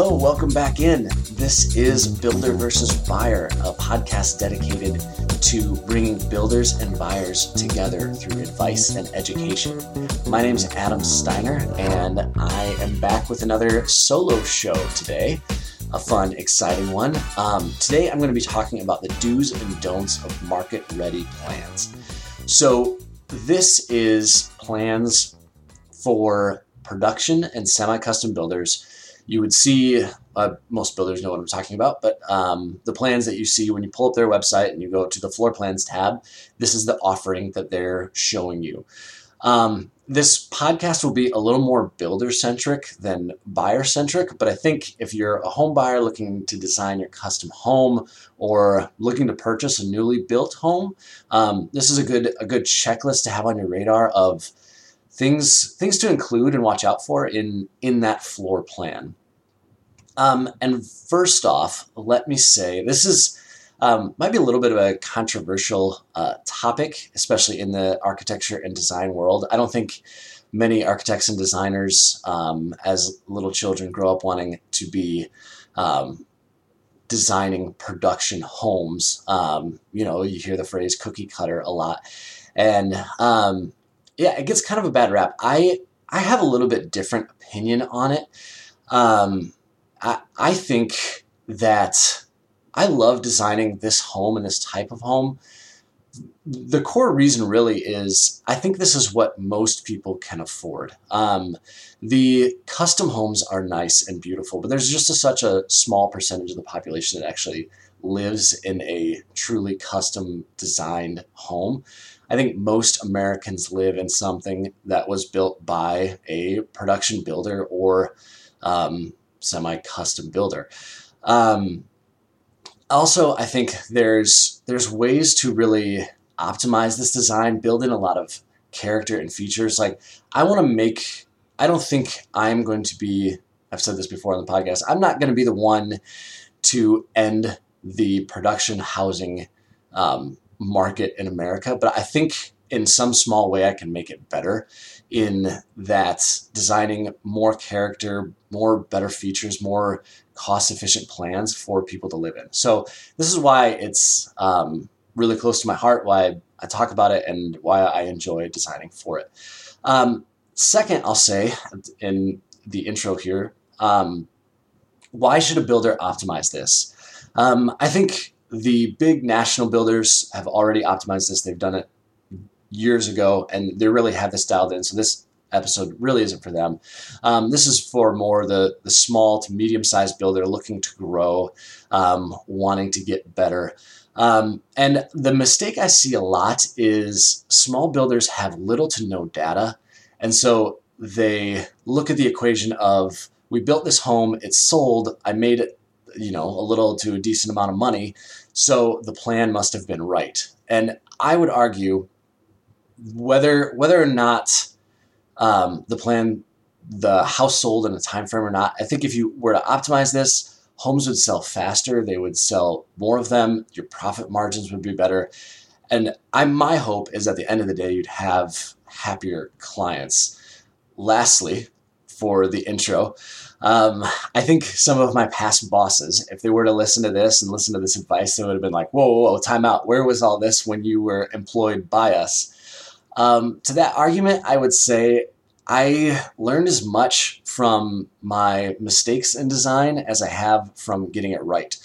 Hello, welcome back in. This is Builder versus Buyer, a podcast dedicated to bringing builders and buyers together through advice and education. My name is Adam Steiner, and I am back with another solo show today. A fun, exciting one. Um, today, I'm going to be talking about the do's and don'ts of market ready plans. So, this is plans for production and semi custom builders you would see uh, most builders know what I'm talking about, but um, the plans that you see when you pull up their website and you go to the floor plans tab, this is the offering that they're showing you. Um, this podcast will be a little more builder centric than buyer centric, but I think if you're a home buyer looking to design your custom home or looking to purchase a newly built home, um, this is a good a good checklist to have on your radar of things things to include and watch out for in in that floor plan. Um, and first off, let me say this is um, might be a little bit of a controversial uh, topic, especially in the architecture and design world. I don't think many architects and designers, um, as little children, grow up wanting to be um, designing production homes. Um, you know, you hear the phrase cookie cutter a lot, and um, yeah, it gets kind of a bad rap. I I have a little bit different opinion on it. Um, I I think that I love designing this home and this type of home. The core reason really is I think this is what most people can afford. Um, the custom homes are nice and beautiful, but there's just a, such a small percentage of the population that actually lives in a truly custom designed home. I think most Americans live in something that was built by a production builder or um, semi custom builder. Um, also, I think there's there's ways to really optimize this design, build in a lot of character and features. Like I want to make. I don't think I'm going to be. I've said this before on the podcast. I'm not going to be the one to end the production housing um, market in America, but I think in some small way I can make it better in that designing more character, more better features, more cost efficient plans for people to live in. So this is why it's um, really close to my heart, why I talk about it, and why I enjoy designing for it. Um, second, I'll say in the intro here, um, why should a builder optimize this? Um, I think the big national builders have already optimized this. They've done it years ago, and they really have this dialed in. So this episode really isn't for them. Um, this is for more the the small to medium sized builder looking to grow, um, wanting to get better. Um, and the mistake I see a lot is small builders have little to no data, and so they look at the equation of we built this home, it's sold, I made it, you know, a little to a decent amount of money, so the plan must have been right. And I would argue whether whether or not um, the plan, the house sold in a time frame or not, I think if you were to optimize this, homes would sell faster. They would sell more of them. Your profit margins would be better. And I my hope is at the end of the day you'd have happier clients. Lastly, for the intro, um, I think some of my past bosses, if they were to listen to this and listen to this advice, they would have been like, whoa, whoa, whoa, time out. Where was all this when you were employed by us? Um, to that argument, I would say I learned as much from my mistakes in design as I have from getting it right.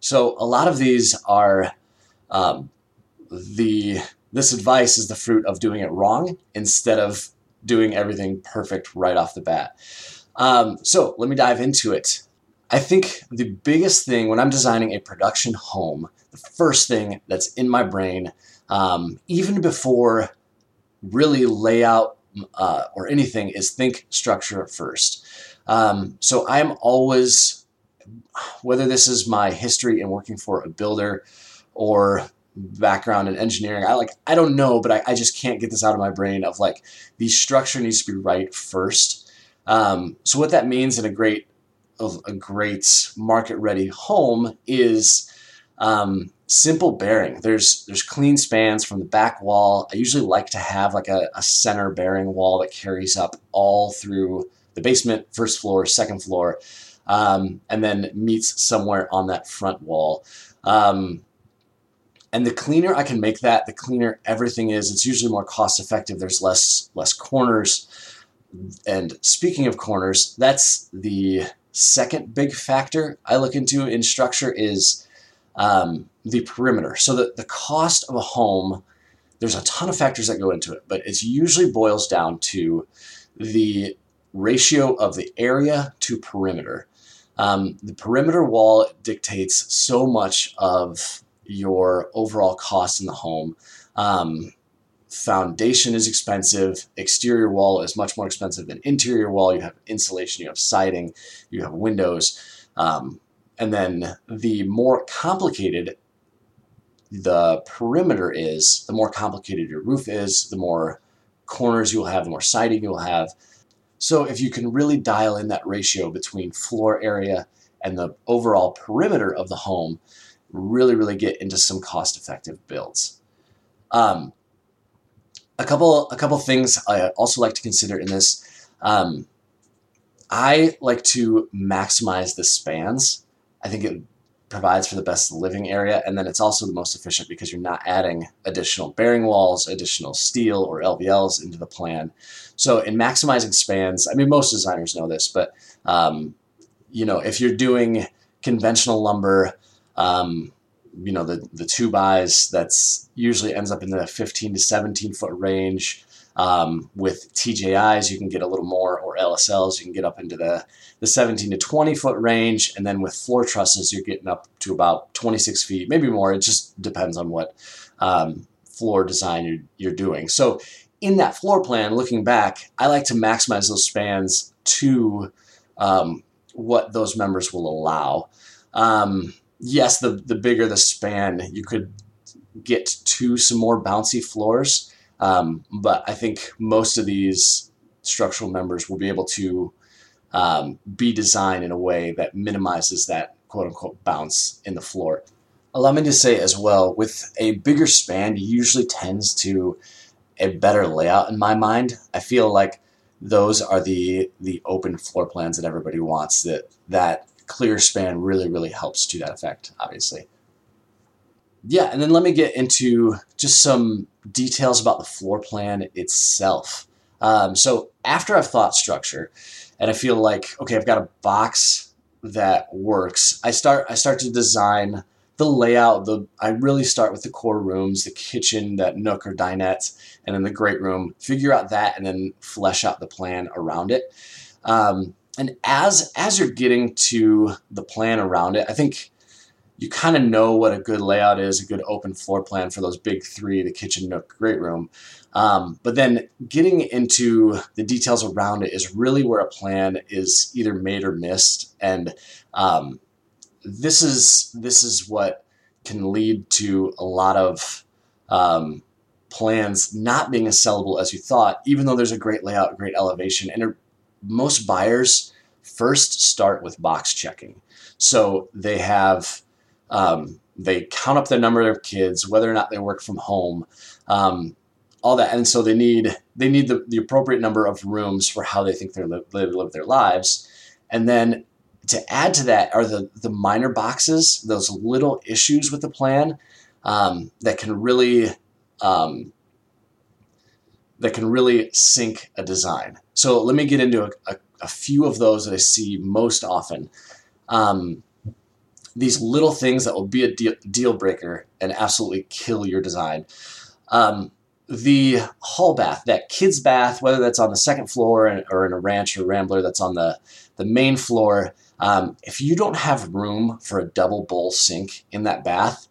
So a lot of these are um, the this advice is the fruit of doing it wrong instead of doing everything perfect right off the bat. Um, so let me dive into it. I think the biggest thing when I'm designing a production home, the first thing that's in my brain, um, even before really layout uh, or anything, is think structure first. Um, so I'm always, whether this is my history in working for a builder or background in engineering. I like I don't know, but I, I just can't get this out of my brain of like the structure needs to be right first. Um, so what that means in a great a great market ready home is um, simple bearing. There's there's clean spans from the back wall. I usually like to have like a, a center bearing wall that carries up all through the basement, first floor, second floor. um, and then meets somewhere on that front wall. Um, and the cleaner I can make that, the cleaner everything is. It's usually more cost effective. There's less less corners. And speaking of corners, that's the second big factor I look into in structure is um, the perimeter. So the, the cost of a home, there's a ton of factors that go into it, but it usually boils down to the ratio of the area to perimeter. Um, the perimeter wall dictates so much of your overall cost in the home. Um, foundation is expensive. Exterior wall is much more expensive than interior wall. You have insulation, you have siding, you have windows. Um, and then the more complicated the perimeter is, the more complicated your roof is, the more corners you will have, the more siding you will have. So if you can really dial in that ratio between floor area and the overall perimeter of the home, really, really get into some cost-effective builds. Um, a couple, a couple things I also like to consider in this. Um, I like to maximize the spans. I think it provides for the best living area, and then it's also the most efficient because you're not adding additional bearing walls, additional steel or LVLs into the plan. So in maximizing spans, I mean most designers know this, but um, you know if you're doing conventional lumber, um, you know the the two-bys that's usually ends up in the 15 to 17 foot range. Um, with TJIs, you can get a little more, or LSLs, you can get up into the, the 17 to 20 foot range. And then with floor trusses, you're getting up to about 26 feet, maybe more. It just depends on what um, floor design you're, you're doing. So in that floor plan, looking back, I like to maximize those spans to um, what those members will allow. Um, yes, the, the bigger the span, you could get to some more bouncy floors. Um, but I think most of these structural members will be able to um, be designed in a way that minimizes that quote unquote bounce in the floor. Allow me to say as well, with a bigger span, usually tends to a better layout in my mind. I feel like those are the the open floor plans that everybody wants. That that clear span really really helps to that effect, obviously yeah, and then let me get into just some details about the floor plan itself. Um, so after I've thought structure, and I feel like okay, I've got a box that works. I start I start to design the layout. The I really start with the core rooms, the kitchen, that nook or dinette, and then the great room. Figure out that, and then flesh out the plan around it. Um, and as as you're getting to the plan around it, I think you kind of know what a good layout is, a good open floor plan for those big three, the kitchen, nook, great room. Um, but then getting into the details around it is really where a plan is either made or missed. And um, this is this is what can lead to a lot of um, plans not being as sellable as you thought, even though there's a great layout, great elevation. And most buyers first start with box checking. So they have um, they count up the number of kids, whether or not they work from home, um, all that, and so they need they need the, the appropriate number of rooms for how they think they live their lives, and then to add to that are the the minor boxes, those little issues with the plan um, that can really um, that can really sink a design. So let me get into a, a, a few of those that I see most often. Um, these little things that will be a deal, deal breaker and absolutely kill your design. Um, the hall bath, that kid's bath, whether that's on the second floor or in a ranch or rambler that's on the, the main floor, um, if you don't have room for a double bowl sink in that bath,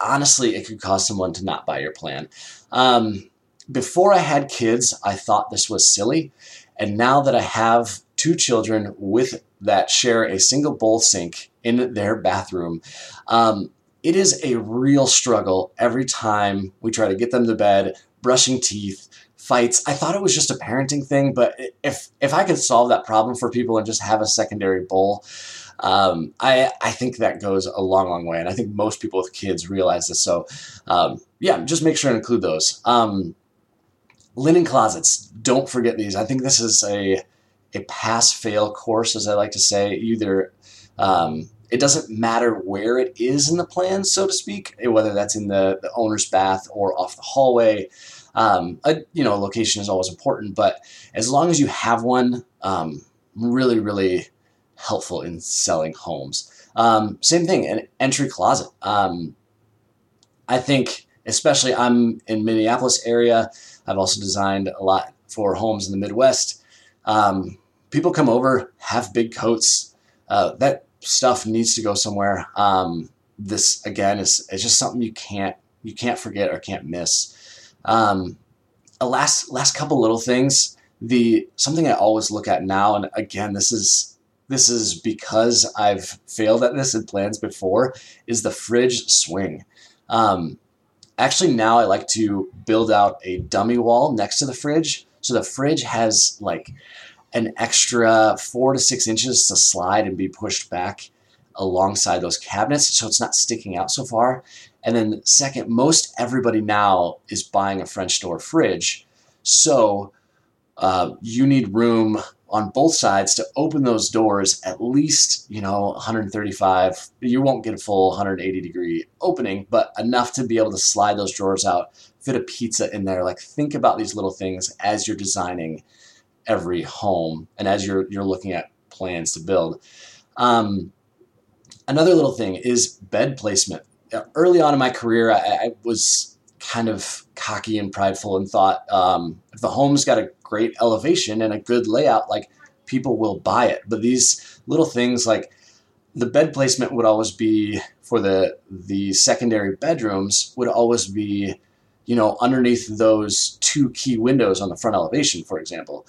honestly, it could cause someone to not buy your plan. Um, before I had kids, I thought this was silly. And now that I have two children with that share a single bowl sink in their bathroom. Um, it is a real struggle every time we try to get them to bed, brushing teeth, fights. I thought it was just a parenting thing, but if if I could solve that problem for people and just have a secondary bowl, um, I I think that goes a long, long way. And I think most people with kids realize this. So, um, yeah, just make sure to include those. Um, linen closets. Don't forget these. I think this is a a pass fail course, as I like to say. Either um, it doesn't matter where it is in the plan, so to speak, whether that's in the, the owner's bath or off the hallway. Um, a, you know, location is always important, but as long as you have one, um, really, really helpful in selling homes. Um, same thing, an entry closet. Um, I think, especially I'm in Minneapolis area. I've also designed a lot for homes in the Midwest. Um, people come over, have big coats. Uh, that stuff needs to go somewhere. Um, this again is it's just something you can't you can't forget or can't miss. Um, a last last couple little things. The something I always look at now, and again, this is this is because I've failed at this in plans before, is the fridge swing. Um, actually, now I like to build out a dummy wall next to the fridge, so the fridge has like an extra four to six inches to slide and be pushed back alongside those cabinets so it's not sticking out so far. And then, second, most everybody now is buying a French door fridge. So uh, you need room on both sides to open those doors at least, you know, 135. You won't get a full 180 degree opening, but enough to be able to slide those drawers out, fit a pizza in there. Like, think about these little things as you're designing every home and as you're you're looking at plans to build. Um, another little thing is bed placement. Early on in my career, I, I was kind of cocky and prideful and thought um, if the home's got a great elevation and a good layout, like people will buy it. But these little things like the bed placement would always be for the the secondary bedrooms would always be you know underneath those two key windows on the front elevation for example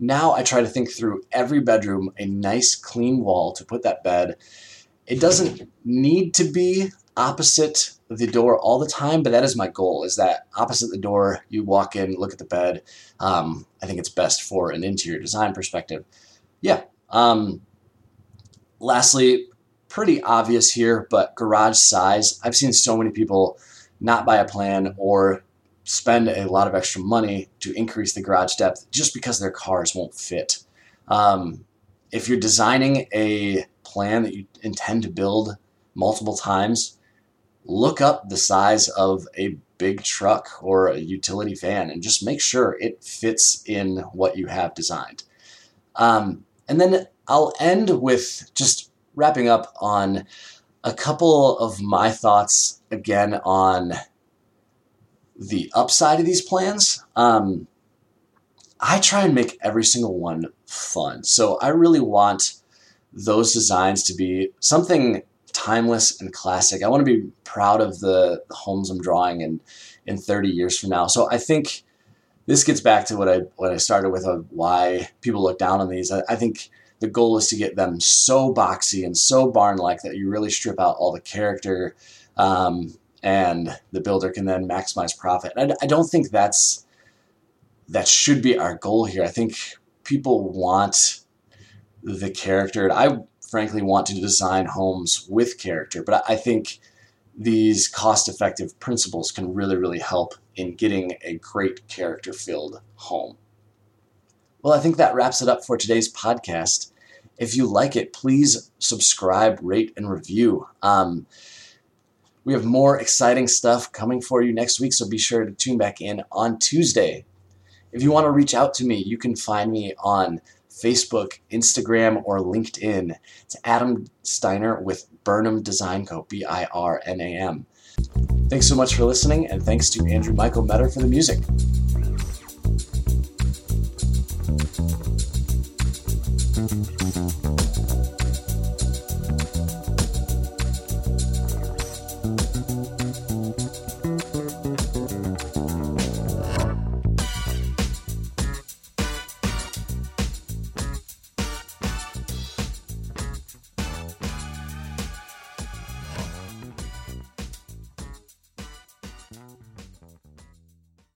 now I try to think through every bedroom, a nice clean wall to put that bed. It doesn't need to be opposite the door all the time, but that is my goal. Is that opposite the door, you walk in, look at the bed. Um, I think it's best for an interior design perspective. Yeah. Um, lastly, pretty obvious here, but garage size. I've seen so many people not buy a plan or spend a lot of extra money to increase the garage depth just because their cars won't fit. Um, if you're designing a plan that you intend to build multiple times, look up the size of a big truck or a utility van and just make sure it fits in what you have designed. Um, and then I'll end with just wrapping up on a couple of my thoughts again on the upside of these plans, um, I try and make every single one fun. So I really want those designs to be something timeless and classic. I want to be proud of the, homes I'm drawing in, in 30 years from now. So I think this gets back to what I what I started with of why people look down on these. I, I think the goal is to get them so boxy and so barn-like that you really strip out all the character um, and the builder can then maximize profit. I, I don't think that's that should be our goal here. I think people want the character. I frankly want to design homes with character, but I think these cost-effective principles can really, really help in getting a great character-filled home. Well, I think that wraps it up for today's podcast. If you like it, please subscribe, rate, and review. Um, we have more exciting stuff coming for you next week, so be sure to tune back in on Tuesday. If you want to reach out to me, you can find me on Facebook, Instagram, or LinkedIn. It's Adam Steiner with Birnam Design Co. B I R N A M. Thanks so much for listening, and thanks to Andrew Michael Metter for the music.